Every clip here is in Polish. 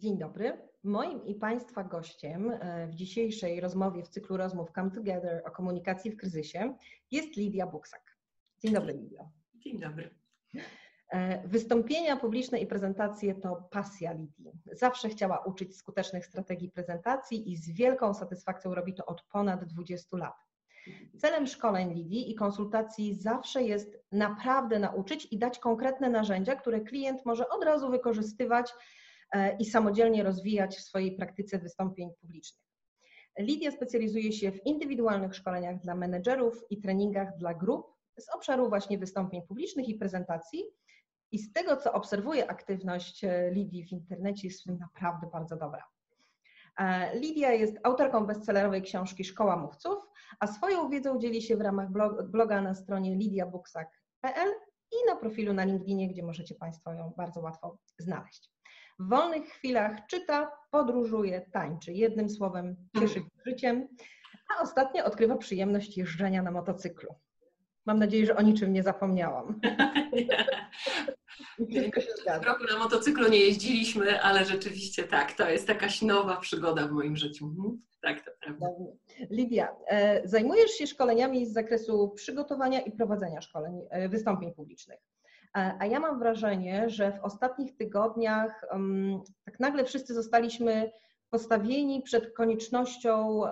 Dzień dobry. Moim i Państwa gościem e, w dzisiejszej rozmowie w cyklu rozmów Come Together o komunikacji w kryzysie jest Lidia Buksak. Dzień dobry, Lidio. Dzień dobry. E, wystąpienia publiczne i prezentacje to pasja Lidii. Zawsze chciała uczyć skutecznych strategii prezentacji i z wielką satysfakcją robi to od ponad 20 lat. Celem szkoleń Lidii i konsultacji zawsze jest naprawdę nauczyć i dać konkretne narzędzia, które klient może od razu wykorzystywać i samodzielnie rozwijać w swojej praktyce wystąpień publicznych. Lidia specjalizuje się w indywidualnych szkoleniach dla menedżerów i treningach dla grup z obszaru właśnie wystąpień publicznych i prezentacji. I z tego, co obserwuję aktywność e, Lidii w internecie, jest naprawdę bardzo dobra. E, Lidia jest autorką bestsellerowej książki Szkoła Mówców, a swoją wiedzą dzieli się w ramach bloga na stronie lidiabuksak.pl i na profilu na LinkedInie, gdzie możecie Państwo ją bardzo łatwo znaleźć. W wolnych chwilach czyta, podróżuje, tańczy. Jednym słowem cieszy się życiem, a ostatnio odkrywa przyjemność jeżdżenia na motocyklu. Mam nadzieję, że o niczym nie zapomniałam. W roku na motocyklu nie jeździliśmy, ale rzeczywiście tak, to jest jakaś nowa przygoda w moim życiu. Mhm. Tak, to prawda. Lidia, e, zajmujesz się szkoleniami z zakresu przygotowania i prowadzenia szkoleń, e, wystąpień publicznych. E, a ja mam wrażenie, że w ostatnich tygodniach um, tak nagle wszyscy zostaliśmy postawieni przed koniecznością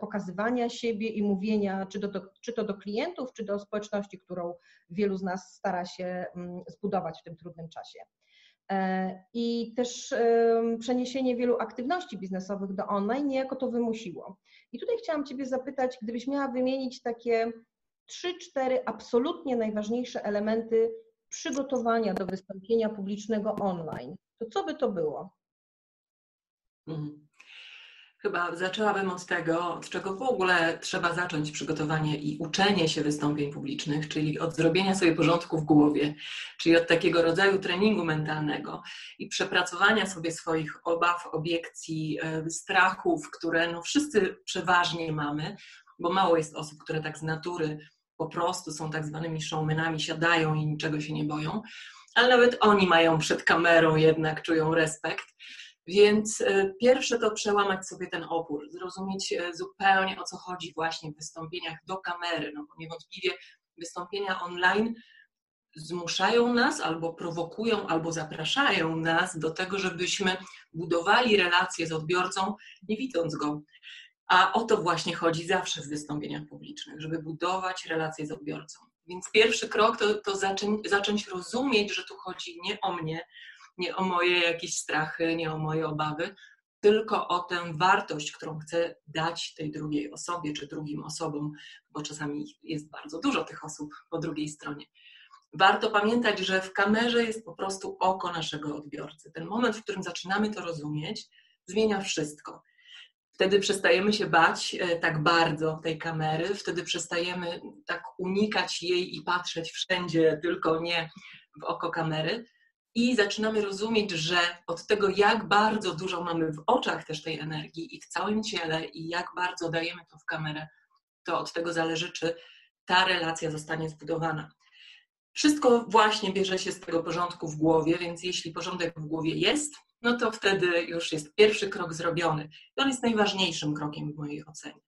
pokazywania siebie i mówienia, czy, czy to do klientów, czy do społeczności, którą wielu z nas stara się mm, zbudować w tym trudnym czasie. I też przeniesienie wielu aktywności biznesowych do online niejako to wymusiło. I tutaj chciałam Ciebie zapytać, gdybyś miała wymienić takie trzy, cztery absolutnie najważniejsze elementy przygotowania do wystąpienia publicznego online, to co by to było? Mhm. Chyba zaczęłabym od tego, od czego w ogóle trzeba zacząć przygotowanie i uczenie się wystąpień publicznych, czyli od zrobienia sobie porządku w głowie, czyli od takiego rodzaju treningu mentalnego i przepracowania sobie swoich obaw, obiekcji, e, strachów, które no wszyscy przeważnie mamy, bo mało jest osób, które tak z natury po prostu są tak zwanymi showmanami, siadają i niczego się nie boją, ale nawet oni mają przed kamerą jednak, czują respekt. Więc e, pierwsze to przełamać sobie ten opór, zrozumieć e, zupełnie o co chodzi właśnie w wystąpieniach do kamery, no bo niewątpliwie wystąpienia online zmuszają nas albo prowokują, albo zapraszają nas do tego, żebyśmy budowali relacje z odbiorcą, nie widząc go. A o to właśnie chodzi zawsze w wystąpieniach publicznych, żeby budować relacje z odbiorcą. Więc pierwszy krok to, to zacząć, zacząć rozumieć, że tu chodzi nie o mnie, nie o moje jakieś strachy, nie o moje obawy, tylko o tę wartość, którą chcę dać tej drugiej osobie czy drugim osobom, bo czasami jest bardzo dużo tych osób po drugiej stronie. Warto pamiętać, że w kamerze jest po prostu oko naszego odbiorcy. Ten moment, w którym zaczynamy to rozumieć, zmienia wszystko. Wtedy przestajemy się bać e, tak bardzo tej kamery, wtedy przestajemy tak unikać jej i patrzeć wszędzie, tylko nie w oko kamery i zaczynamy rozumieć, że od tego, jak bardzo dużo mamy w oczach też tej energii i w całym ciele, i jak bardzo dajemy to w kamerę, to od tego zależy, czy ta relacja zostanie zbudowana. Wszystko właśnie bierze się z tego porządku w głowie, więc jeśli porządek w głowie jest, no to wtedy już jest pierwszy krok zrobiony. I on jest najważniejszym krokiem w mojej ocenie.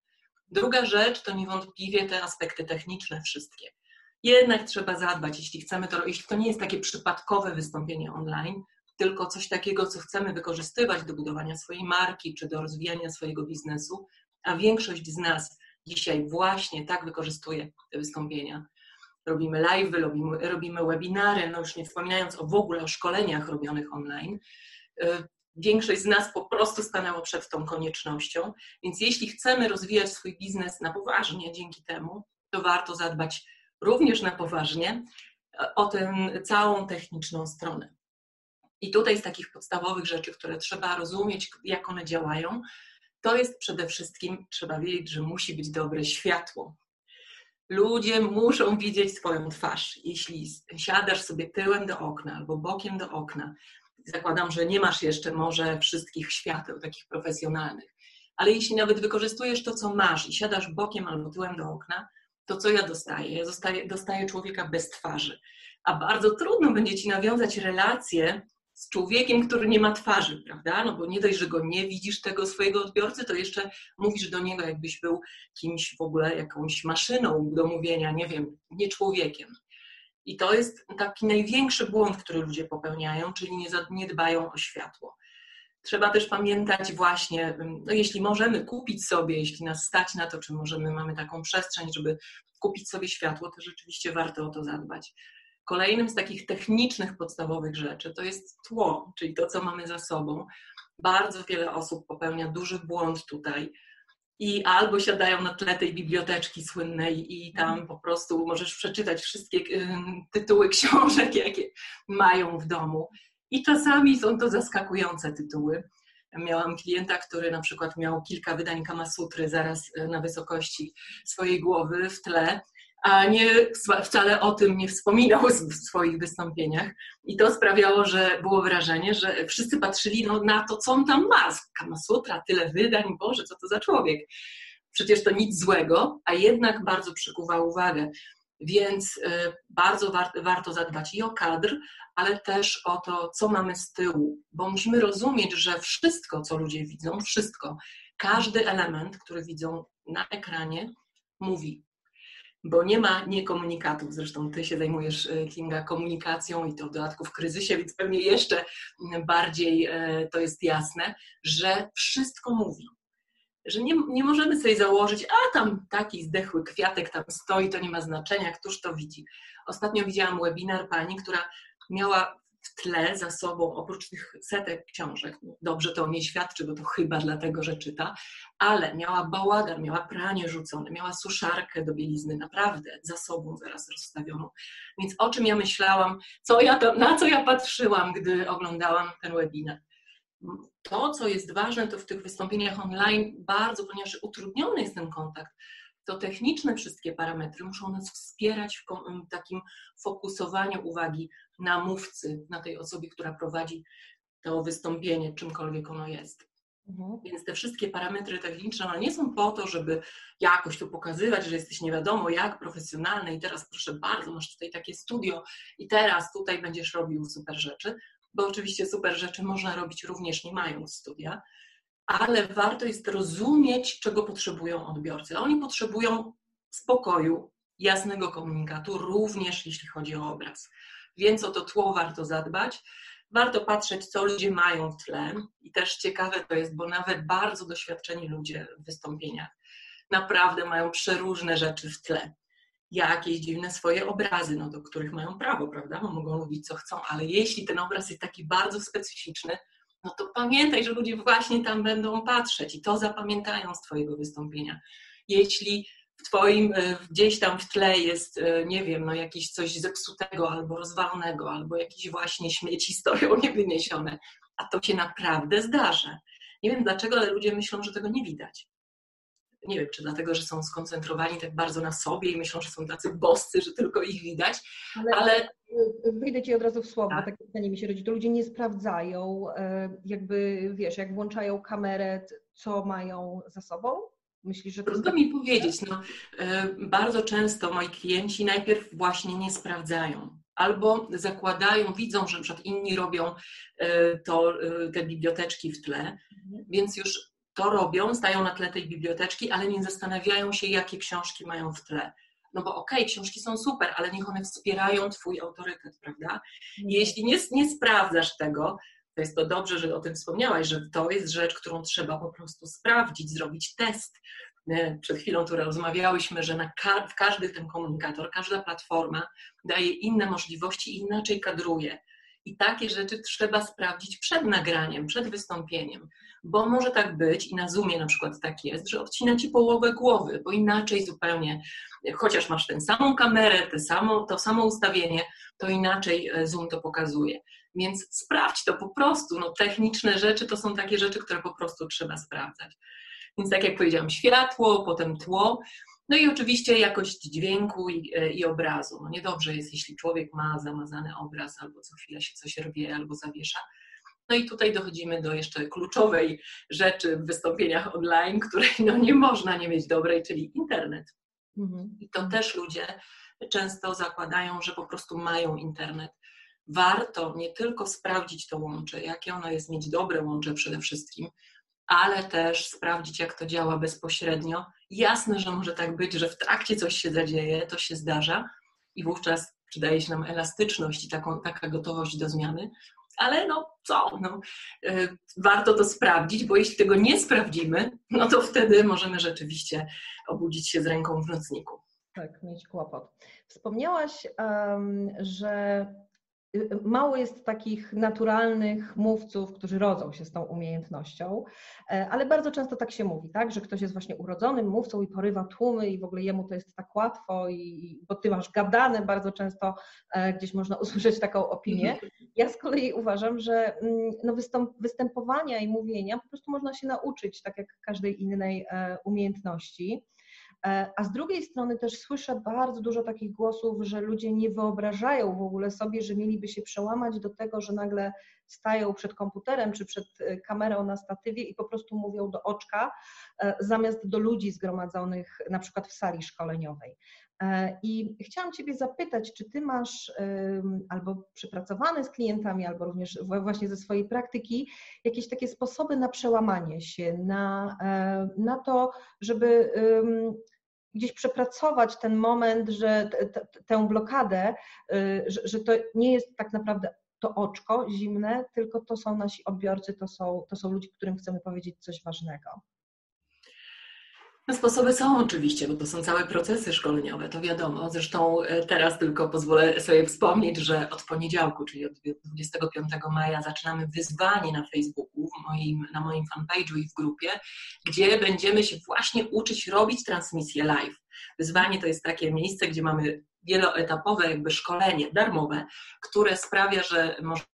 Druga rzecz to niewątpliwie te aspekty techniczne wszystkie jednak trzeba zadbać, jeśli chcemy to, jeśli to nie jest takie przypadkowe wystąpienie online, tylko coś takiego, co chcemy wykorzystywać do budowania swojej marki czy do rozwijania swojego biznesu, a większość z nas dzisiaj właśnie tak wykorzystuje te wystąpienia. Robimy live, robimy, robimy webinary, no już nie wspominając o w ogóle o szkoleniach robionych online. Y, większość z nas po prostu stanęło przed tą koniecznością, więc jeśli chcemy rozwijać swój biznes na poważnie dzięki temu, to warto zadbać również na poważnie e, o tę całą techniczną stronę. I tutaj z takich podstawowych rzeczy, które trzeba rozumieć, jak one działają, to jest przede wszystkim, trzeba wiedzieć, że musi być dobre światło. Ludzie muszą widzieć swoją twarz. Jeśli siadasz sobie tyłem do okna albo bokiem do okna, zakładam, że nie masz jeszcze może wszystkich świateł takich profesjonalnych, ale jeśli nawet wykorzystujesz to, co masz i siadasz bokiem albo tyłem do okna, to co ja dostaję? Dostaję, dostaję człowieka bez twarzy. A bardzo trudno będzie ci nawiązać relację z człowiekiem, który nie ma twarzy, prawda? No bo nie dość, że go nie widzisz tego swojego odbiorcy, to jeszcze mówisz do niego, jakbyś był kimś w ogóle, jakąś maszyną do mówienia, nie wiem, nie człowiekiem. I to jest taki największy błąd, który ludzie popełniają, czyli nie, nie dbają o światło. Trzeba też pamiętać właśnie, no jeśli możemy kupić sobie, jeśli nas stać na to, czy możemy, mamy taką przestrzeń, żeby kupić sobie światło, to rzeczywiście warto o to zadbać. Kolejnym z takich technicznych, podstawowych rzeczy to jest tło, czyli to, co mamy za sobą. Bardzo wiele osób popełnia duży błąd tutaj i albo siadają na tle tej biblioteczki słynnej i tam po prostu możesz przeczytać wszystkie tytuły książek, jakie mają w domu. I czasami są to zaskakujące tytuły. Miałam klienta, który na przykład miał kilka wydań Kamasutry zaraz e, na wysokości swojej głowy w tle a nie wcale o tym nie wspominał w swoich wystąpieniach. I to sprawiało, że było wrażenie, że wszyscy patrzyli no, na to, co on tam ma. Kama Sutra, tyle wydań, Boże, co to za człowiek. Przecież to nic złego, a jednak bardzo przykuwa uwagę. Więc y, bardzo war, warto zadbać i o kadr, ale też o to, co mamy z tyłu, bo musimy rozumieć, że wszystko, co ludzie widzą, wszystko, każdy element, który widzą na ekranie, mówi bo nie ma niekomunikatów. Zresztą ty się zajmujesz, e, Kinga, komunikacją i to w dodatku w kryzysie, więc pewnie jeszcze bardziej e, to jest jasne, że wszystko mówi. Że nie, nie możemy sobie założyć, a tam taki zdechły kwiatek tam stoi, to nie ma znaczenia, któż to widzi. Ostatnio widziałam webinar pani, która miała w tle za sobą, oprócz tych setek książek, dobrze to o niej świadczy, bo to chyba dlatego, że czyta, ale miała bałagan, miała pranie rzucone, miała suszarkę do bielizny, naprawdę za sobą zaraz rozstawioną. Więc o czym ja myślałam, co ja to, na co ja patrzyłam, gdy oglądałam ten webinar. To, co jest ważne, to w tych wystąpieniach online bardzo, ponieważ utrudniony jest ten kontakt, to techniczne wszystkie parametry muszą nas wspierać w takim fokusowaniu uwagi na mówcy, na tej osobie, która prowadzi to wystąpienie, czymkolwiek ono jest. Mhm. Więc te wszystkie parametry techniczne one nie są po to, żeby jakoś tu pokazywać, że jesteś nie wiadomo jak profesjonalny i teraz proszę bardzo, masz tutaj takie studio i teraz tutaj będziesz robił super rzeczy, bo oczywiście super rzeczy można robić również nie mając studia, ale warto jest rozumieć, czego potrzebują odbiorcy. Oni potrzebują spokoju, jasnego komunikatu, również jeśli chodzi o obraz. Więc o to tło warto zadbać. Warto patrzeć, co ludzie mają w tle. I też ciekawe to jest, bo nawet bardzo doświadczeni ludzie w wystąpieniach naprawdę mają przeróżne rzeczy w tle. Jakieś dziwne swoje obrazy, no do których mają prawo, prawda? Bo mogą mówić, co chcą, ale jeśli ten obraz jest taki bardzo specyficzny, no to pamiętaj, że ludzie właśnie tam będą patrzeć i to zapamiętają z Twojego wystąpienia. Jeśli w Twoim, e, gdzieś tam w tle jest, e, nie wiem, no jakieś coś zepsutego albo rozwalonego, albo jakieś właśnie śmieci stoją niewyniesione, a to się naprawdę zdarza. Nie wiem dlaczego, ale ludzie myślą, że tego nie widać. Nie wiem, czy dlatego, że są skoncentrowani tak bardzo na sobie i myślą, że są tacy boscy, że tylko ich widać, ale... ale Wyjdę Ci od razu w słowo, tak. takie pytanie mi się rodzi. To ludzie nie sprawdzają, e, jakby wiesz, jak włączają kamerę, co mają za sobą? Myślisz, że to Trudno mi powiedzieć. No, e, bardzo często moi klienci najpierw właśnie nie sprawdzają. Albo zakładają, widzą, że na inni robią e, to, te biblioteczki w tle, mhm. więc już to robią, stają na tle tej biblioteczki, ale nie zastanawiają się, jakie książki mają w tle no bo okej, okay, książki są super, ale niech one wspierają Twój autorytet, prawda? I mhm. jeśli nie, nie sprawdzasz tego, to jest to dobrze, że o tym wspomniałaś, że to jest rzecz, którą trzeba po prostu sprawdzić, zrobić test. Przed chwilą tu rozmawiałyśmy, że na ka każdy ten komunikator, każda platforma daje inne możliwości i inaczej kadruje. I takie rzeczy trzeba sprawdzić przed nagraniem, przed wystąpieniem, bo może tak być i na Zoomie na przykład tak jest, że odcina ci połowę głowy, bo inaczej zupełnie, chociaż masz tę samą kamerę, te samo, to samo ustawienie, to inaczej e, Zoom to pokazuje. Więc sprawdź to po prostu. No, techniczne rzeczy to są takie rzeczy, które po prostu trzeba sprawdzać. Więc tak jak powiedziałam, światło, potem tło, no i oczywiście jakość dźwięku i, e, i, obrazu. No niedobrze jest, jeśli człowiek ma zamazany obraz albo co chwilę się coś rwie albo zawiesza. No i tutaj dochodzimy do jeszcze kluczowej rzeczy w wystąpieniach online, której no nie można nie mieć dobrej, czyli internet. Mhm. I to też ludzie często zakładają, że po prostu mają internet. warto nie tylko sprawdzić to łącze, jakie ono jest, mieć dobre łącze przede wszystkim, ale też sprawdzić, jak to działa bezpośrednio. Jasne, że może tak być, że w trakcie coś się zadzieje, to się zdarza i wówczas przydaje się nam elastyczność i taką, taka gotowość do zmiany, ale no co, no, y, warto to sprawdzić, bo jeśli tego nie sprawdzimy, no to wtedy możemy rzeczywiście obudzić się z ręką w nocniku. Tak, mieć kłopot. Wspomniałaś, um, że mało jest takich naturalnych mówców, którzy rodzą się z tą umiejętnością, e, ale bardzo często tak się mówi, tak, że ktoś jest właśnie urodzonym mówcą i porywa tłumy i w ogóle jemu to jest tak łatwo, i, bo ty masz gadane, bardzo często e, gdzieś można usłyszeć taką opinię. Ja z kolei uważam, że mm, no występowania i mówienia po prostu można się nauczyć, tak jak każdej innej e, umiejętności. E, a z drugiej strony też słyszę bardzo dużo takich głosów, że ludzie nie wyobrażają w ogóle sobie, że mieliby się przełamać do tego, że nagle stają przed komputerem czy przed e, kamerą na statywie i po prostu mówią do oczka, e, zamiast do ludzi zgromadzonych na przykład w sali szkoleniowej. I chciałam Ciebie zapytać, czy Ty masz albo przepracowane z klientami, albo również właśnie ze swojej praktyki jakieś takie sposoby na przełamanie się, na, na to, żeby gdzieś przepracować ten moment, że tę blokadę, y, że, że to nie jest tak naprawdę to oczko zimne, tylko to są nasi odbiorcy, to są, to są ludzie, którym chcemy powiedzieć coś ważnego. Sposoby są oczywiście, bo to są całe procesy szkoleniowe, to wiadomo. Zresztą e, teraz tylko pozwolę sobie wspomnieć, że od poniedziałku, czyli od 25 maja zaczynamy wyzwanie na Facebooku, moim, na moim fanpage'u i w grupie, gdzie będziemy się właśnie uczyć robić transmisję live. Wyzwanie to jest takie miejsce, gdzie mamy wieloetapowe jakby szkolenie darmowe, które sprawia, że możemy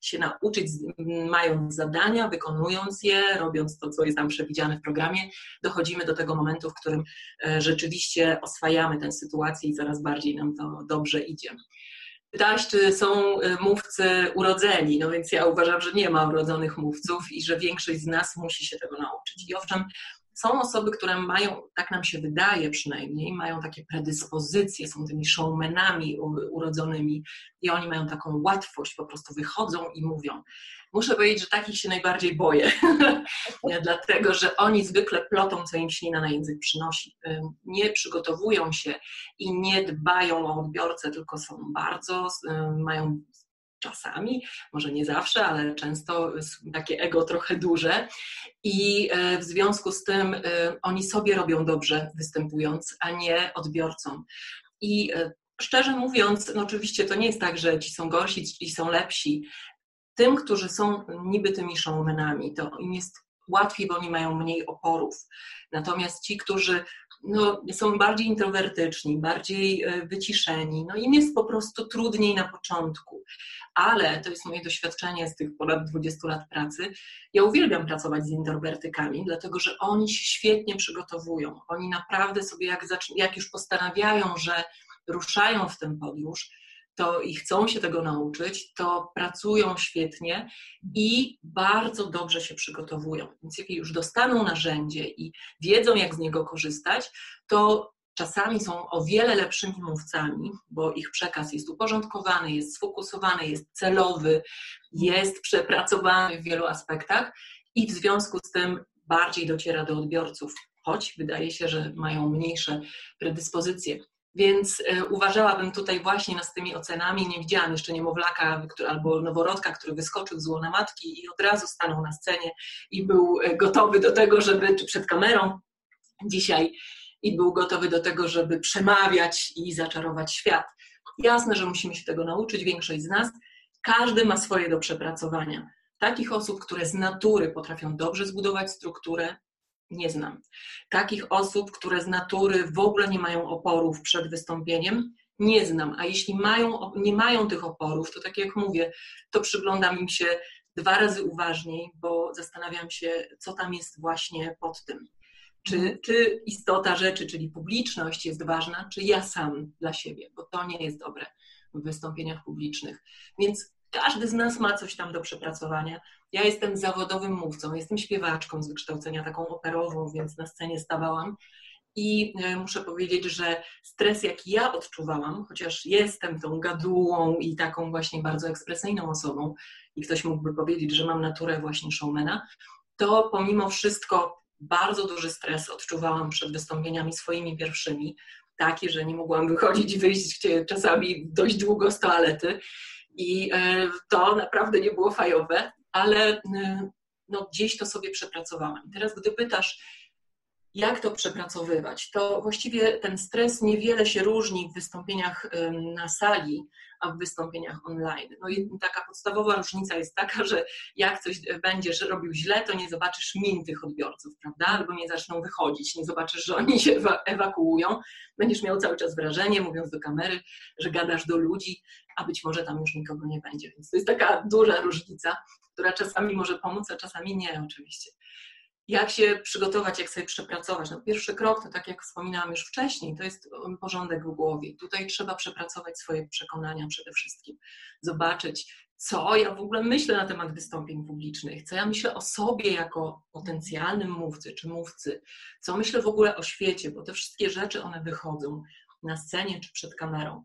się nauczyć, mając zadania, wykonując je, robiąc to, co jest tam przewidziane w programie, dochodzimy do tego momentu, w którym e, rzeczywiście oswajamy tę sytuację i coraz bardziej nam to dobrze idzie. Pytałaś, czy są e, mówcy urodzeni, no więc ja uważam, że nie ma urodzonych mówców i że większość z nas musi się tego nauczyć. I owszem, są osoby, które mają, tak nam się wydaje przynajmniej, mają takie predyspozycje, są tymi showmenami urodzonymi i oni mają taką łatwość, po prostu wychodzą i mówią. Muszę powiedzieć, że takich się najbardziej boję, dlatego że oni zwykle plotą, co im ślina na język przynosi. Nie przygotowują się i nie dbają o odbiorcę, tylko są bardzo, mają czasami, może nie zawsze, ale często takie ego trochę duże i e, w związku z tym e, oni sobie robią dobrze występując, a nie odbiorcom. I e, szczerze mówiąc, no oczywiście to nie jest tak, że ci są gorsi, ci są lepsi. Tym, którzy są niby tymi showmanami, to im jest łatwiej, bo oni mają mniej oporów. Natomiast ci, którzy no, są bardziej introwertyczni, bardziej wyciszeni, no im jest po prostu trudniej na początku ale to jest moje doświadczenie z tych ponad 20 lat pracy. Ja uwielbiam pracować z introwertykami, dlatego że oni się świetnie przygotowują. Oni naprawdę sobie, jak, jak już postanawiają, że ruszają w tę podróż, to i chcą się tego nauczyć, to pracują świetnie i bardzo dobrze się przygotowują. Więc jak już dostaną narzędzie i wiedzą, jak z niego korzystać, to czasami są o wiele lepszymi mówcami, bo ich przekaz jest uporządkowany, jest sfokusowany, jest celowy, jest przepracowany w wielu aspektach i w związku z tym bardziej dociera do odbiorców, choć wydaje się, że mają mniejsze predyspozycje. Więc e, uważałabym tutaj właśnie nad tymi ocenami. Nie widziałam jeszcze niemowlaka albo noworodka, który wyskoczył z łona matki i od razu stanął na scenie i był e, gotowy do tego, żeby, czy przed kamerą dzisiaj i był gotowy do tego, żeby przemawiać i zaczarować świat. Jasne, że musimy się tego nauczyć, większość z nas. Każdy ma swoje do przepracowania. Takich osób, które z natury potrafią dobrze zbudować strukturę, nie znam. Takich osób, które z natury w ogóle nie mają oporów przed wystąpieniem, nie znam. A jeśli mają, nie mają tych oporów, to tak jak mówię, to przyglądam im się dwa razy uważniej, bo zastanawiam się, co tam jest właśnie pod tym. Czy, czy istota rzeczy, czyli publiczność jest ważna, czy ja sam dla siebie, bo to nie jest dobre w wystąpieniach publicznych. Więc każdy z nas ma coś tam do przepracowania. Ja jestem zawodowym mówcą, jestem śpiewaczką z wykształcenia taką operową, więc na scenie stawałam I e, muszę powiedzieć, że stres, jaki ja odczuwałam, chociaż jestem tą gadułą i taką właśnie bardzo ekspresyjną osobą, i ktoś mógłby powiedzieć, że mam naturę właśnie showmana, to pomimo wszystko bardzo duży stres odczuwałam przed wystąpieniami swoimi pierwszymi. Taki, że nie mogłam wychodzić i wyjść czasami dość długo z toalety. I e, to naprawdę nie było fajowe, ale e, no, gdzieś to sobie przepracowałam. I teraz, gdy pytasz, jak to przepracowywać, to właściwie ten stres niewiele się różni w wystąpieniach na sali, a w wystąpieniach online. No i taka podstawowa różnica jest taka, że jak coś będziesz robił źle, to nie zobaczysz min tych odbiorców, prawda? Albo nie zaczną wychodzić, nie zobaczysz, że oni się ewakuują. Będziesz miał cały czas wrażenie, mówiąc do kamery, że gadasz do ludzi, a być może tam już nikogo nie będzie. Więc to jest taka duża różnica, która czasami może pomóc, a czasami nie oczywiście jak się przygotować, jak sobie przepracować. No, pierwszy krok to, tak jak wspominałam już wcześniej, to jest um, porządek w głowie. Tutaj trzeba przepracować swoje przekonania przede wszystkim, zobaczyć, co ja w ogóle myślę na temat wystąpień publicznych, co ja myślę o sobie jako potencjalnym mówcy czy mówcy, co myślę w ogóle o świecie, bo te wszystkie rzeczy one wychodzą na scenie czy przed kamerą.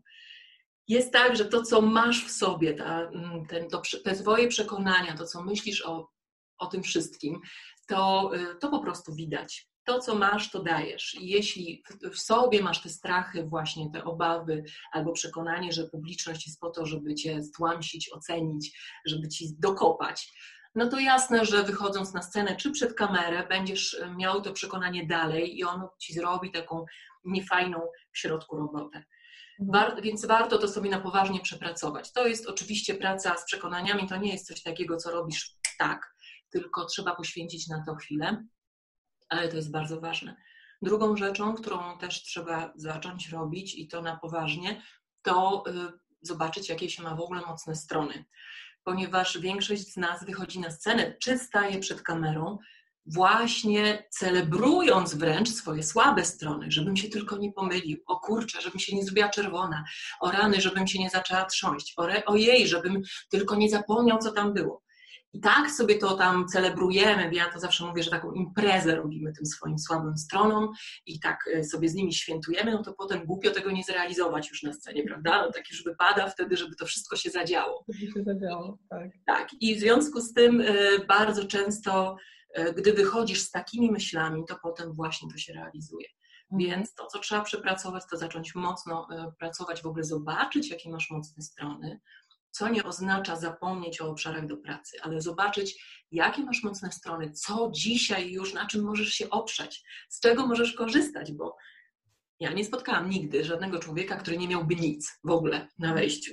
Jest tak, że to, co masz w sobie, ta, mm, ten, to, te twoje przekonania, to, co myślisz o, o tym wszystkim, to, y, to po prostu widać. To, co masz, to dajesz. I jeśli w sobie masz te strachy, właśnie te obawy, albo przekonanie, że publiczność jest po to, żeby cię stłamsić, ocenić, żeby ci dokopać, no to jasne, że wychodząc na scenę czy przed kamerę, będziesz y, miał to przekonanie dalej i ono ci zrobi taką niefajną w środku robotę. Mhm. War, więc warto to sobie na poważnie przepracować. To jest oczywiście praca z przekonaniami, to nie jest coś takiego, co robisz tak, tylko trzeba poświęcić na to chwilę, ale to jest bardzo ważne. Drugą rzeczą, którą też trzeba zacząć robić i to na poważnie, to y, zobaczyć, jakie się ma w ogóle mocne strony. Ponieważ większość z nas wychodzi na scenę, czy staje przed kamerą, właśnie celebrując wręcz swoje słabe strony, żebym się tylko nie pomylił, o kurczę, żebym się nie zrobiła czerwona, o rany, żebym się nie zaczęła trząść, o, re, o jej, żebym tylko nie zapomniał, co tam było. I tak sobie to tam celebrujemy, ja to zawsze mówię, że taką imprezę robimy tym swoim słabym stronom i tak e, sobie z nimi świętujemy, no to potem głupio tego nie zrealizować już na scenie, prawda? No tak już wypada wtedy, żeby to wszystko się zadziało. się zadziało, tak. Tak, i w związku z tym e, bardzo często, e, gdy wychodzisz z takimi myślami, to potem właśnie to się realizuje. Mhm. Więc to, co trzeba przepracować, to zacząć mocno pracować, w ogóle zobaczyć, jakie masz mocne strony, co nie oznacza zapomnieć o obszarach do pracy, ale zobaczyć, jakie masz mocne strony, co dzisiaj już, na czym możesz się oprzeć, z czego możesz korzystać, bo ja nie spotkałam nigdy żadnego człowieka, który nie miałby nic w ogóle na wejściu.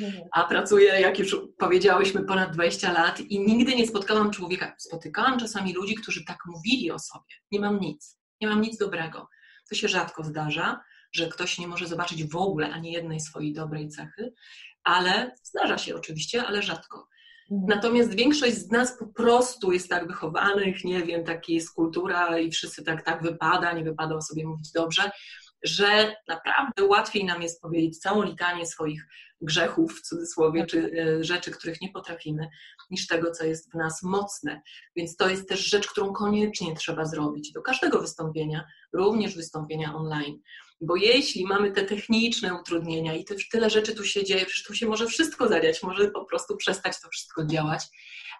Mhm. A pracuję, jak już powiedziałyśmy, ponad 20 lat i nigdy nie spotkałam człowieka. Spotykałam czasami ludzi, którzy tak mówili o sobie: Nie mam nic, nie mam nic dobrego. To się rzadko zdarza, że ktoś nie może zobaczyć w ogóle ani jednej swojej dobrej cechy, ale zdarza się oczywiście, ale rzadko. Mhm. Natomiast większość z nas po prostu jest tak wychowanych, nie wiem, taka jest kultura i wszyscy tak, tak wypada, nie wypada o sobie mówić dobrze, że naprawdę łatwiej nam jest powiedzieć całą litanię swoich grzechów, w cudzysłowie, czy e, rzeczy, których nie potrafimy, niż tego, co jest w nas mocne. Więc to jest też rzecz, którą koniecznie trzeba zrobić do każdego wystąpienia, również wystąpienia online. Bo jeśli mamy te techniczne utrudnienia i tyle rzeczy tu się dzieje, przecież tu się może wszystko zadziać, może po prostu przestać to wszystko działać,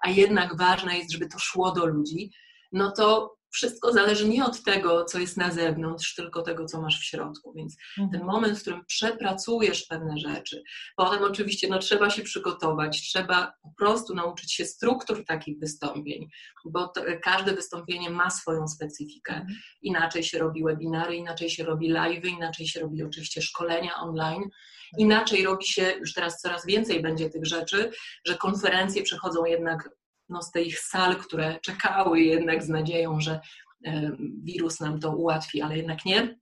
a jednak ważne jest, żeby to szło do ludzi, no to wszystko zależy nie od tego, co jest na zewnątrz, tylko tego, co masz w środku. Więc mhm. ten moment, w którym przepracujesz pewne rzeczy, potem oczywiście no, trzeba się przygotować, trzeba po prostu nauczyć się struktur takich wystąpień, bo to, każde wystąpienie ma swoją specyfikę. Mhm. Inaczej się robi webinary, inaczej się robi live, inaczej się robi oczywiście szkolenia online. Inaczej robi się, już teraz coraz więcej będzie tych rzeczy, że konferencje przechodzą jednak no, z tych sal, które czekały jednak z nadzieją, że e, wirus nam to ułatwi, ale jednak nie.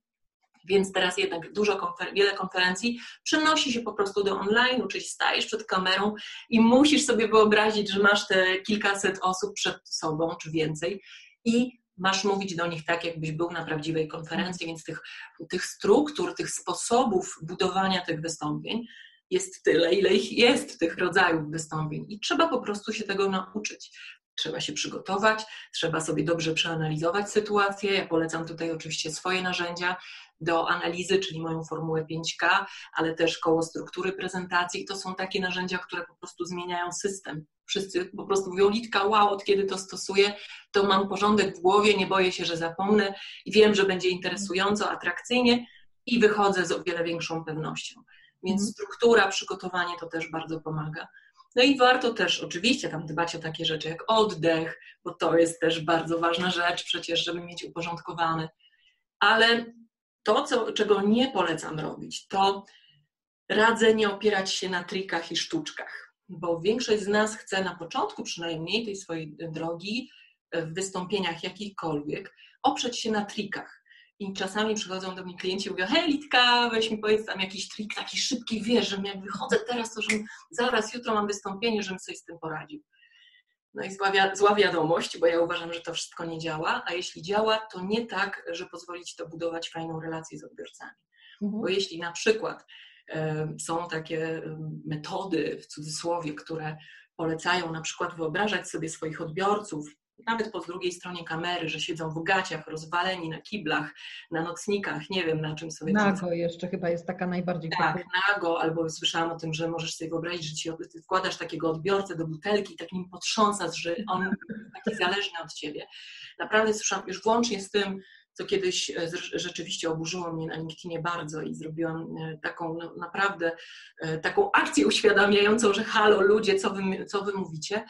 Więc teraz jednak dużo konfer wiele konferencji przenosi się po prostu do online, czyli stajesz przed kamerą i musisz sobie wyobrazić, że masz te kilkaset osób przed sobą, czy więcej, i masz mówić do nich tak, jakbyś był na prawdziwej konferencji, więc tych, tych struktur, tych sposobów budowania tych wystąpień jest tyle, ile ich jest, tych rodzajów wystąpień i trzeba po prostu się tego nauczyć. Trzeba się przygotować, trzeba sobie dobrze przeanalizować sytuację. Ja polecam tutaj oczywiście swoje narzędzia do analizy, czyli moją formułę 5K, ale też koło struktury prezentacji. To są takie narzędzia, które po prostu zmieniają system. Wszyscy po prostu mówią, Litka, wow, od kiedy to stosuję, to mam porządek w głowie, nie boję się, że zapomnę i wiem, że będzie interesująco, atrakcyjnie i wychodzę z o wiele większą pewnością. Więc mhm. struktura, przygotowanie to też bardzo pomaga. No i warto też oczywiście tam dbać o takie rzeczy jak oddech, bo to jest też bardzo ważna rzecz przecież, żeby mieć uporządkowany. Ale to, co, czego nie polecam robić, to radzę nie opierać się na trikach i sztuczkach, bo większość z nas chce na początku przynajmniej tej swojej drogi w wystąpieniach jakichkolwiek oprzeć się na trikach. I czasami przychodzą do mnie klienci i mówią, hej Litka, weź mi powiedz tam jakiś trik taki szybki, wiesz, że jak wychodzę teraz, to że zaraz jutro mam wystąpienie, żebym sobie z tym poradził. No i zła, zła wiadomość, bo ja uważam, że to wszystko nie działa, a jeśli działa, to nie tak, że pozwolić to budować fajną relację z odbiorcami. Mhm. Bo jeśli na przykład y, są takie metody, w cudzysłowie, które polecają na przykład wyobrażać sobie swoich odbiorców nawet po drugiej stronie kamery, że siedzą w gaciach, rozwaleni na kiblach, na nocnikach, nie wiem na czym sobie... Nago jeszcze chyba jest taka najbardziej Tak, nago, albo słyszałam o tym, że możesz sobie wyobrazić, że ci wkładasz takiego odbiorcę do butelki, tak nim potrząsasz, że on taki zależny od ciebie. Naprawdę słyszałam, już włącznie z tym, co kiedyś e, rzeczywiście oburzyło mnie na LinkedInie bardzo i zrobiłam e, taką no, naprawdę e, taką akcję uświadamiającą, że halo ludzie, co wy, co wy mówicie,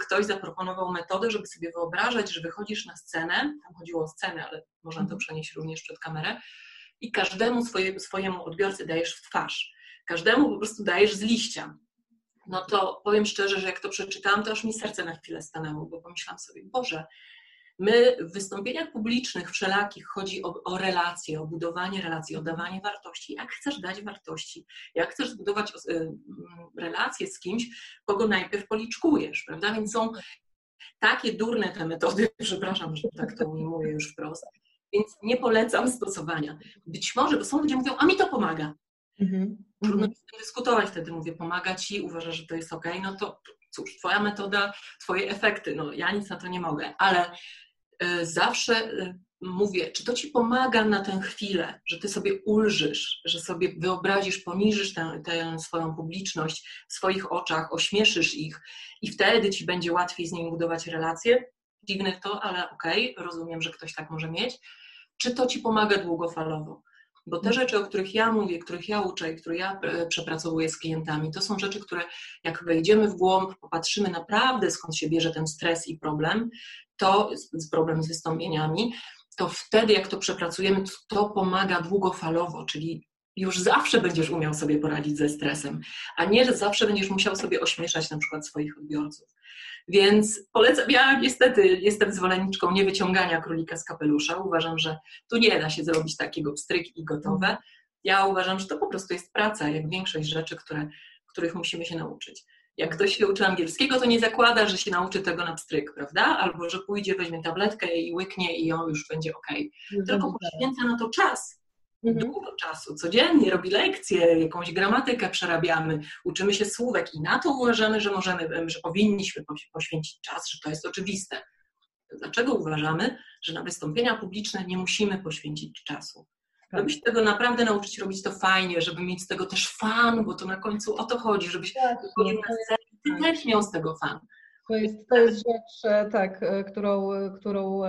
ktoś zaproponował metodę, żeby sobie wyobrażać, że wychodzisz na scenę, tam chodziło o scenę, ale można to mhm. przenieść również przed kamerę, i każdemu swoje, swojemu odbiorcy dajesz w twarz. Każdemu po prostu dajesz z liścia. No to powiem szczerze, że jak to przeczytałam, to aż mi serce na chwilę stanęło, bo pomyślałam sobie, Boże, My w wystąpieniach publicznych wszelakich chodzi o, o, relacje, o budowanie relacji, o dawanie wartości. Jak chcesz dać wartości, jak chcesz zbudować y, relacje z kimś, kogo najpierw policzkujesz, prawda? Więc są takie durne te metody, przepraszam, że tak to ujmuję już wprost, więc nie polecam stosowania. Być może, bo są ludzie mówią, a mi to pomaga. Mhm. Trudno mm -hmm. dyskutować wtedy, mówię, pomaga ci, uważasz, że to jest ok, no to cóż, twoja metoda, twoje efekty, no ja nic na to nie mogę, ale E, zawsze e, mówię, czy to ci pomaga na tę chwilę, że ty sobie ulżysz, że sobie wyobrazisz, poniżysz tę, tę, swoją publiczność w swoich oczach, ośmieszysz ich i wtedy ci będzie łatwiej z nimi budować relacje. Dziwne to, ale okej, okay, rozumiem, że ktoś tak może mieć. Czy to ci pomaga długofalowo? Bo te rzeczy, o których ja mówię, których ja uczę i które ja e, przepracowuję z klientami, to są rzeczy, które jak wejdziemy w głąb, popatrzymy naprawdę skąd się bierze ten stres i problem, to problem z wystąpieniami, to wtedy jak to przepracujemy, to pomaga długofalowo, czyli już zawsze będziesz umiał sobie poradzić ze stresem, a nie, że zawsze będziesz musiał sobie ośmieszać na przykład swoich odbiorców. Więc polecam, ja niestety jestem zwolenniczką niewyciągania królika z kapelusza. Uważam, że tu nie da się zrobić takiego pstryk i gotowe. Ja uważam, że to po prostu jest praca, jak większość rzeczy, które, których musimy się nauczyć. Jak ktoś się uczy angielskiego, to nie zakłada, że się nauczy tego na pstryk, prawda? Albo że pójdzie, weźmie tabletkę i łyknie i on już będzie ok. Mhm. Tylko poświęca na to czas. Mhm. Dużo czasu, codziennie robi lekcje, jakąś gramatykę przerabiamy, uczymy się słówek i na to uważamy, że możemy, że powinniśmy poświęcić czas, że to jest oczywiste. Dlaczego uważamy, że na wystąpienia publiczne nie musimy poświęcić czasu? Żeby tak. się tego naprawdę nauczyć robić to fajnie, żeby mieć z tego też fan, bo to na końcu o to chodzi, żebyś wychodził na scenę ty tak. też miał z tego fan. To jest, to jest rzecz, e, tak, e, którą, którą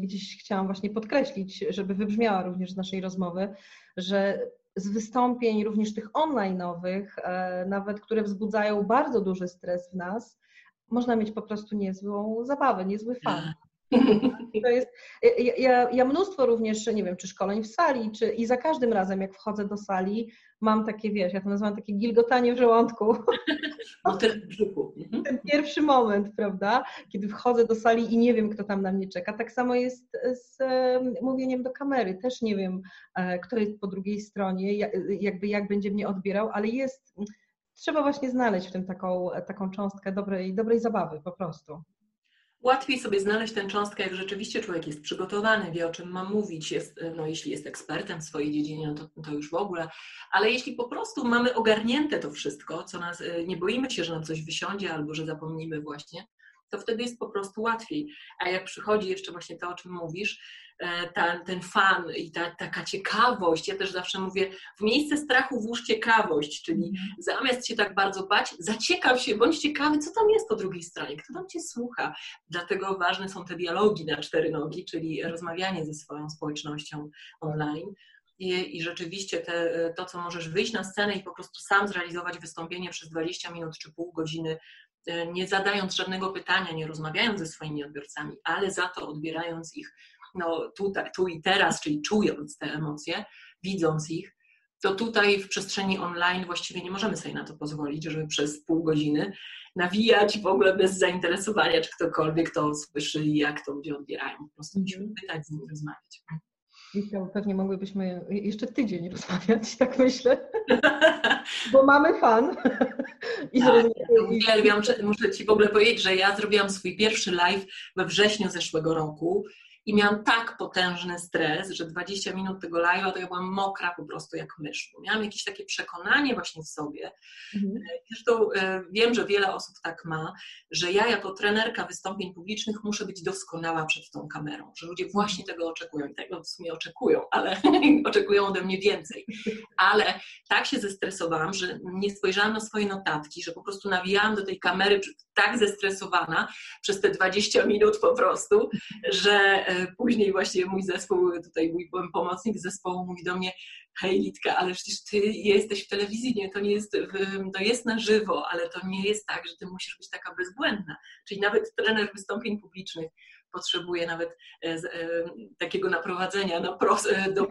gdzieś chciałam właśnie podkreślić, żeby wybrzmiała również z naszej rozmowy, że z wystąpień również tych online'owych, e, nawet które wzbudzają bardzo duży stres w nas, można mieć po prostu niezłą zabawę, niezły fan. To jest, ja, ja mnóstwo również, nie wiem, czy szkoleń w sali, czy i za każdym razem, jak wchodzę do sali, mam takie, wiesz, ja to nazywam takie gilgotanie w żołądku. No ten brzuchu. Mhm. Ten pierwszy moment, prawda, kiedy wchodzę do sali i nie wiem, kto tam na mnie czeka. Tak samo jest z mówieniem do kamery. Też nie wiem, e, kto jest po drugiej stronie, jakby jak będzie mnie odbierał, ale jest, trzeba właśnie znaleźć w tym taką, taką cząstkę dobrej, dobrej zabawy po prostu. Łatwiej sobie znaleźć tę cząstkę, jak rzeczywiście człowiek jest przygotowany, wie o czym ma mówić, jest, no, jeśli jest ekspertem w swojej dziedzinie, no to, to już w ogóle, ale jeśli po prostu mamy ogarnięte to wszystko, co nas, e, nie boimy się, że nam coś wysiądzie albo że zapomnimy właśnie, to wtedy jest po prostu łatwiej. A jak przychodzi jeszcze właśnie to, o czym mówisz, e, ta, ten fan i ta, taka ciekawość, ja też zawsze mówię, w miejsce strachu włóż ciekawość, czyli mhm. zamiast się tak bardzo bać, zaciekaw się, bądź ciekawy, co tam jest po drugiej stronie, kto tam cię słucha. Dlatego ważne są te dialogi na cztery nogi, czyli rozmawianie ze swoją społecznością online. I, i rzeczywiście te, to, co możesz wyjść na scenę i po prostu sam zrealizować wystąpienie przez 20 minut czy pół godziny, nie zadając żadnego pytania, nie rozmawiając ze swoimi odbiorcami, ale za to odbierając ich no, tutaj, tu i teraz, czyli czując te emocje, widząc ich, to tutaj w przestrzeni online właściwie nie możemy sobie na to pozwolić, żeby przez pół godziny nawijać w ogóle bez zainteresowania, czy ktokolwiek to słyszy i jak to ludzie odbierają. Po prostu musimy mhm. pytać z nimi, rozmawiać. Michał, pewnie mogłybyśmy jeszcze tydzień rozmawiać, tak myślę, bo mamy fan. I tak, uwielbiam, muszę Ci w ogóle powiedzieć, że ja zrobiłam swój pierwszy live we wrześniu zeszłego roku i miałam tak potężny stres, że 20 minut tego live'a to ja byłam mokra po prostu jak mysz. Miałam jakieś takie przekonanie właśnie w sobie. Mhm. E, zresztą e, wiem, że wiele osób tak ma, że ja jako trenerka wystąpień publicznych muszę być doskonała przed tą kamerą, że ludzie właśnie tego oczekują i tego w sumie oczekują, ale oczekują ode mnie więcej. Ale tak się zestresowałam, że nie spojrzałam na swoje notatki, że po prostu nawijałam do tej kamery tak zestresowana przez te 20 minut po prostu, że e, później właśnie mój zespół, tutaj mój pomocnik zespołu mówi do mnie, hej Litka, ale przecież ty jesteś w telewizji, nie, to nie jest, to jest na żywo, ale to nie jest tak, że ty musisz być taka bezbłędna. Czyli nawet trener wystąpień publicznych potrzebuje nawet e, e, takiego naprowadzenia na, pros, e, do,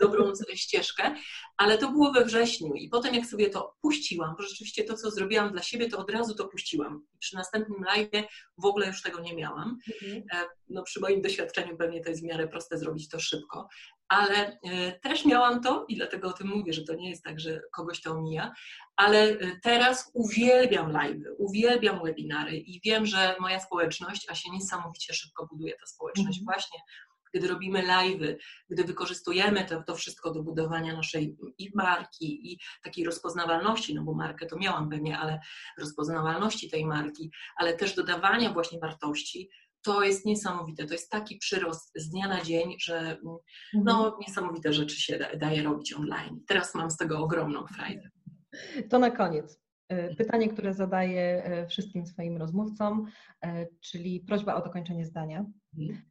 dobrą ścieżkę, ale to było we wrześniu i potem jak sobie to puściłam, bo rzeczywiście to, co zrobiłam dla siebie, to od razu to puściłam. Przy następnym live w ogóle już tego nie miałam. Mhm. No, przy moim doświadczeniu pewnie to jest w miarę proste zrobić to szybko, ale też miałam to i dlatego o tym mówię, że to nie jest tak, że kogoś to omija, ale y, teraz uwielbiam live, uwielbiam webinary i wiem, że moja społeczność, a się niesamowicie szybko buduje ta społeczność mm. właśnie, gdy robimy live, gdy wykorzystujemy to, to wszystko do budowania naszej i marki, i takiej rozpoznawalności, no bo markę to miałam pewnie, ale rozpoznawalności tej marki, ale też dodawania właśnie wartości, to jest niesamowite. To jest taki przyrost z dnia na dzień, że mm, no, mhm. niesamowite rzeczy się daje robić online. Teraz mam z tego ogromną frajdę. To na koniec. E, pytanie, które zadaję e, wszystkim swoim rozmówcom, e, czyli prośba o dokończenie zdania. Mhm.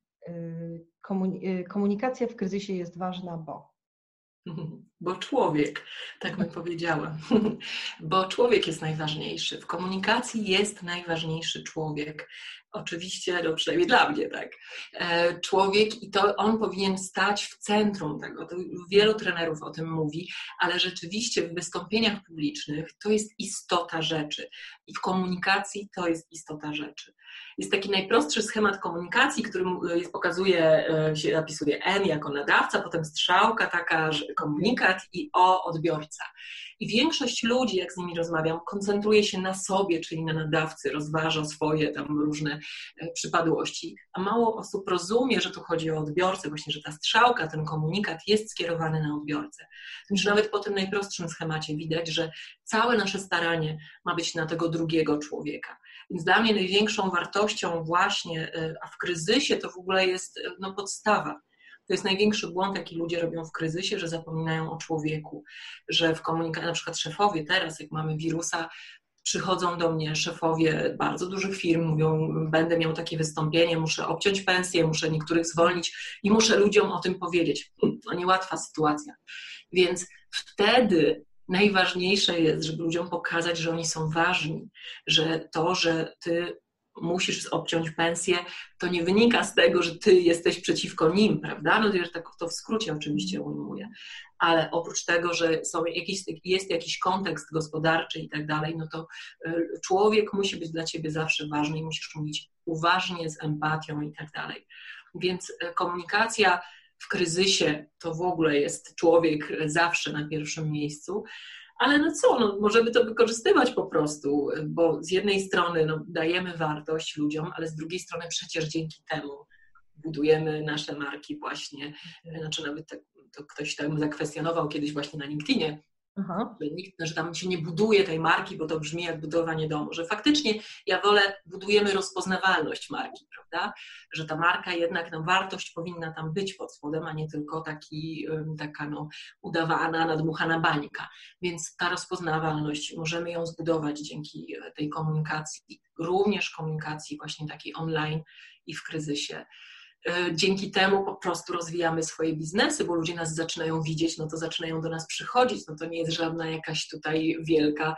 Komunikacja w kryzysie jest ważna, bo. Bo człowiek, tak bym powiedziała, bo człowiek jest najważniejszy. W komunikacji jest najważniejszy człowiek. Oczywiście, no przynajmniej dla mnie, tak. E, człowiek i to on powinien stać w centrum tego. To wielu trenerów o tym mówi, ale rzeczywiście w wystąpieniach publicznych to jest istota rzeczy i w komunikacji to jest istota rzeczy. Jest taki najprostszy schemat komunikacji, który jest, pokazuje, e, się napisuje N jako nadawca, potem strzałka taka, komunikat i O odbiorca. I większość ludzi, jak z nimi rozmawiam, koncentruje się na sobie, czyli na nadawcy, rozważa swoje tam różne e, przypadłości, a mało osób rozumie, że tu chodzi o odbiorcę, właśnie, że ta strzałka, ten komunikat jest skierowany na odbiorcę. Że nawet po tym najprostszym schemacie widać, że całe nasze staranie ma być na tego drugiego człowieka. Więc dla mnie największą wartością właśnie, e, a w kryzysie to w ogóle jest e, no, podstawa. To jest największy błąd, jaki ludzie robią w kryzysie, że zapominają o człowieku, że w komunikacji, na przykład szefowie teraz, jak mamy wirusa, przychodzą do mnie szefowie bardzo dużych firm, mówią, będę miał takie wystąpienie, muszę obciąć pensję, muszę niektórych zwolnić i muszę ludziom o tym powiedzieć. To niełatwa sytuacja. Więc wtedy najważniejsze jest, żeby ludziom pokazać, że oni są ważni, że to, że ty musisz obciąć pensję, to nie wynika z tego, że ty jesteś przeciwko nim, prawda? No to tak to w skrócie oczywiście ujmuję, ale oprócz tego, że są jakiś, jest jakiś kontekst gospodarczy i tak dalej, no to y, człowiek musi być dla ciebie zawsze ważny i musisz mówić uważnie, z empatią i tak dalej. Więc y, komunikacja w kryzysie to w ogóle jest człowiek zawsze na pierwszym miejscu, ale no co, no, możemy to wykorzystywać po prostu, bo z jednej strony no, dajemy wartość ludziom, ale z drugiej strony przecież dzięki temu budujemy nasze marki właśnie, znaczy nawet tak, to ktoś tam zakwestionował kiedyś właśnie na LinkedInie, Aha. Nikt, że tam się nie buduje tej marki, bo to brzmi jak budowanie domu. Że faktycznie ja wolę, budujemy rozpoznawalność marki, prawda? Że ta marka jednak, no, wartość powinna tam być pod spodem, a nie tylko taki, taka no, udawana, nadmuchana bańka. Więc ta rozpoznawalność, możemy ją zbudować dzięki e, tej komunikacji, również komunikacji właśnie takiej online i w kryzysie. E, dzięki temu po prostu rozwijamy swoje biznesy, bo ludzie nas zaczynają widzieć, no to zaczynają do nas przychodzić, no to nie jest żadna jakaś tutaj wielka,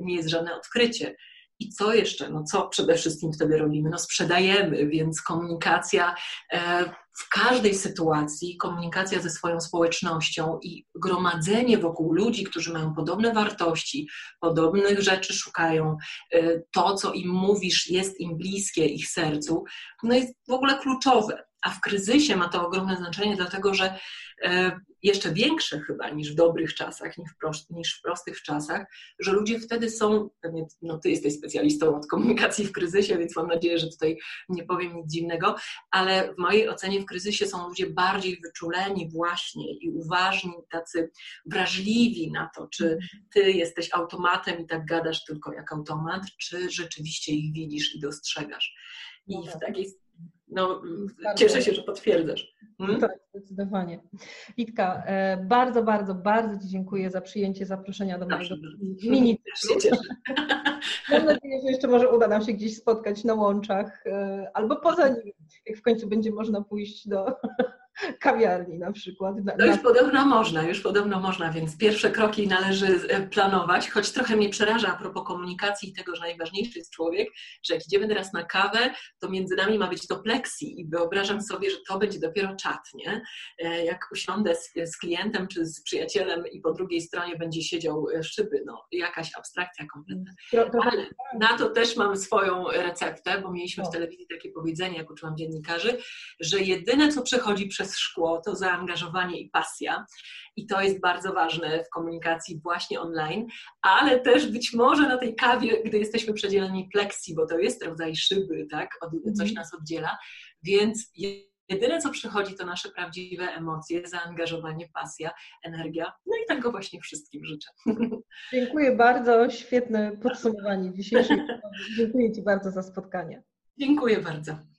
nie jest żadne odkrycie. I co jeszcze? No co przede wszystkim wtedy robimy? No sprzedajemy, więc komunikacja e, w każdej sytuacji, komunikacja ze swoją społecznością i gromadzenie wokół ludzi, którzy mają podobne wartości, podobnych rzeczy szukają, e, to co im mówisz jest im bliskie ich sercu, no jest w ogóle kluczowe. A w kryzysie ma to ogromne znaczenie, dlatego że e, jeszcze większe chyba niż w dobrych czasach, niż w, prost, niż w prostych czasach, że ludzie wtedy są, pewnie no ty jesteś specjalistą od komunikacji w kryzysie, więc mam nadzieję, że tutaj nie powiem nic dziwnego, ale w mojej ocenie w kryzysie są ludzie bardziej wyczuleni właśnie i uważni, tacy wrażliwi na to, czy ty jesteś automatem i tak gadasz tylko jak automat, czy rzeczywiście ich widzisz i dostrzegasz. I w takiej no, cieszę się, że potwierdzasz. Hmm? Tak, zdecydowanie. Witka, e, bardzo, bardzo, bardzo Ci dziękuję za przyjęcie zaproszenia do mojego mini Mam nadzieję, że jeszcze może uda nam się gdzieś spotkać na łączach e, albo poza nim, jak w końcu będzie można pójść do, kawiarni na przykład. No już podobno można, już podobno można, więc pierwsze kroki należy e, planować, choć trochę mnie przeraża a propos komunikacji i tego, że najważniejszy jest człowiek, że jak idziemy teraz na kawę, to między nami ma być to plexi i wyobrażam sobie, że to będzie dopiero czat, nie? E, jak usiądę z, z klientem czy z przyjacielem i po drugiej stronie będzie siedział e, szyby, no jakaś abstrakcja kompletna. Ale na to też mam swoją receptę, bo mieliśmy w telewizji takie powiedzenie, jak uczyłam dziennikarzy, że jedyne, co przechodzi przez przez szkło, to zaangażowanie i pasja. I to jest bardzo ważne w komunikacji właśnie online, ale też być może na tej kawie, gdy jesteśmy przedzieleni plexi, bo to jest rodzaj szyby, tak? Coś mhm. nas oddziela. Więc jedyne, co przychodzi, to nasze prawdziwe emocje, zaangażowanie, pasja, energia. No i tego właśnie wszystkim życzę. Dziękuję bardzo. Świetne podsumowanie dzisiejszej. Dziękuję Ci bardzo za spotkanie. Dziękuję bardzo.